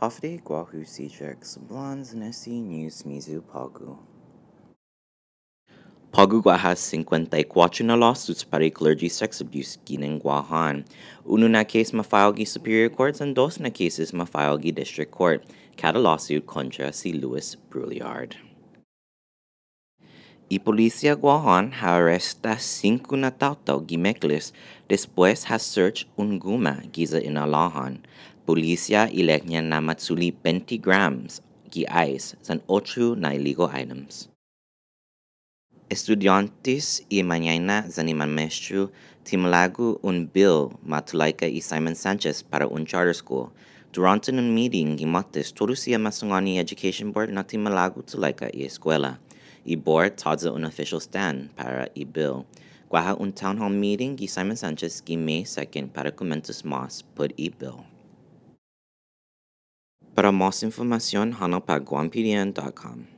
Hafde Guahu Cjx Blondes Nesi News Mizu Pagu. Pagu Guaha 54 na lawsuits para clergy sex abuse ginang Guahan. Uno na case mafile Superior Courts and dos na cases mafile District Court. Cada lawsuit contra si Louis Brouillard. Y policía Guahan ha arresta cinco na tautau gimeklis después ha search un guma giza inalahan. Policía ilegnya na matsuli 20 grams gi ice san ocho na illegal items. Estudiantes y mañana zaniman maestro timalagu un bill matulaika y Simon Sanchez para un charter school. Durante un meeting gimates todos siya masungani education board na timalagu tulaika y escuela. I board tadza un official stand para i bill. Guaha un town hall meeting gi Simon Sanchez gi May 2nd para comentos mas por bill. Para más información, hana pa guampdn.com.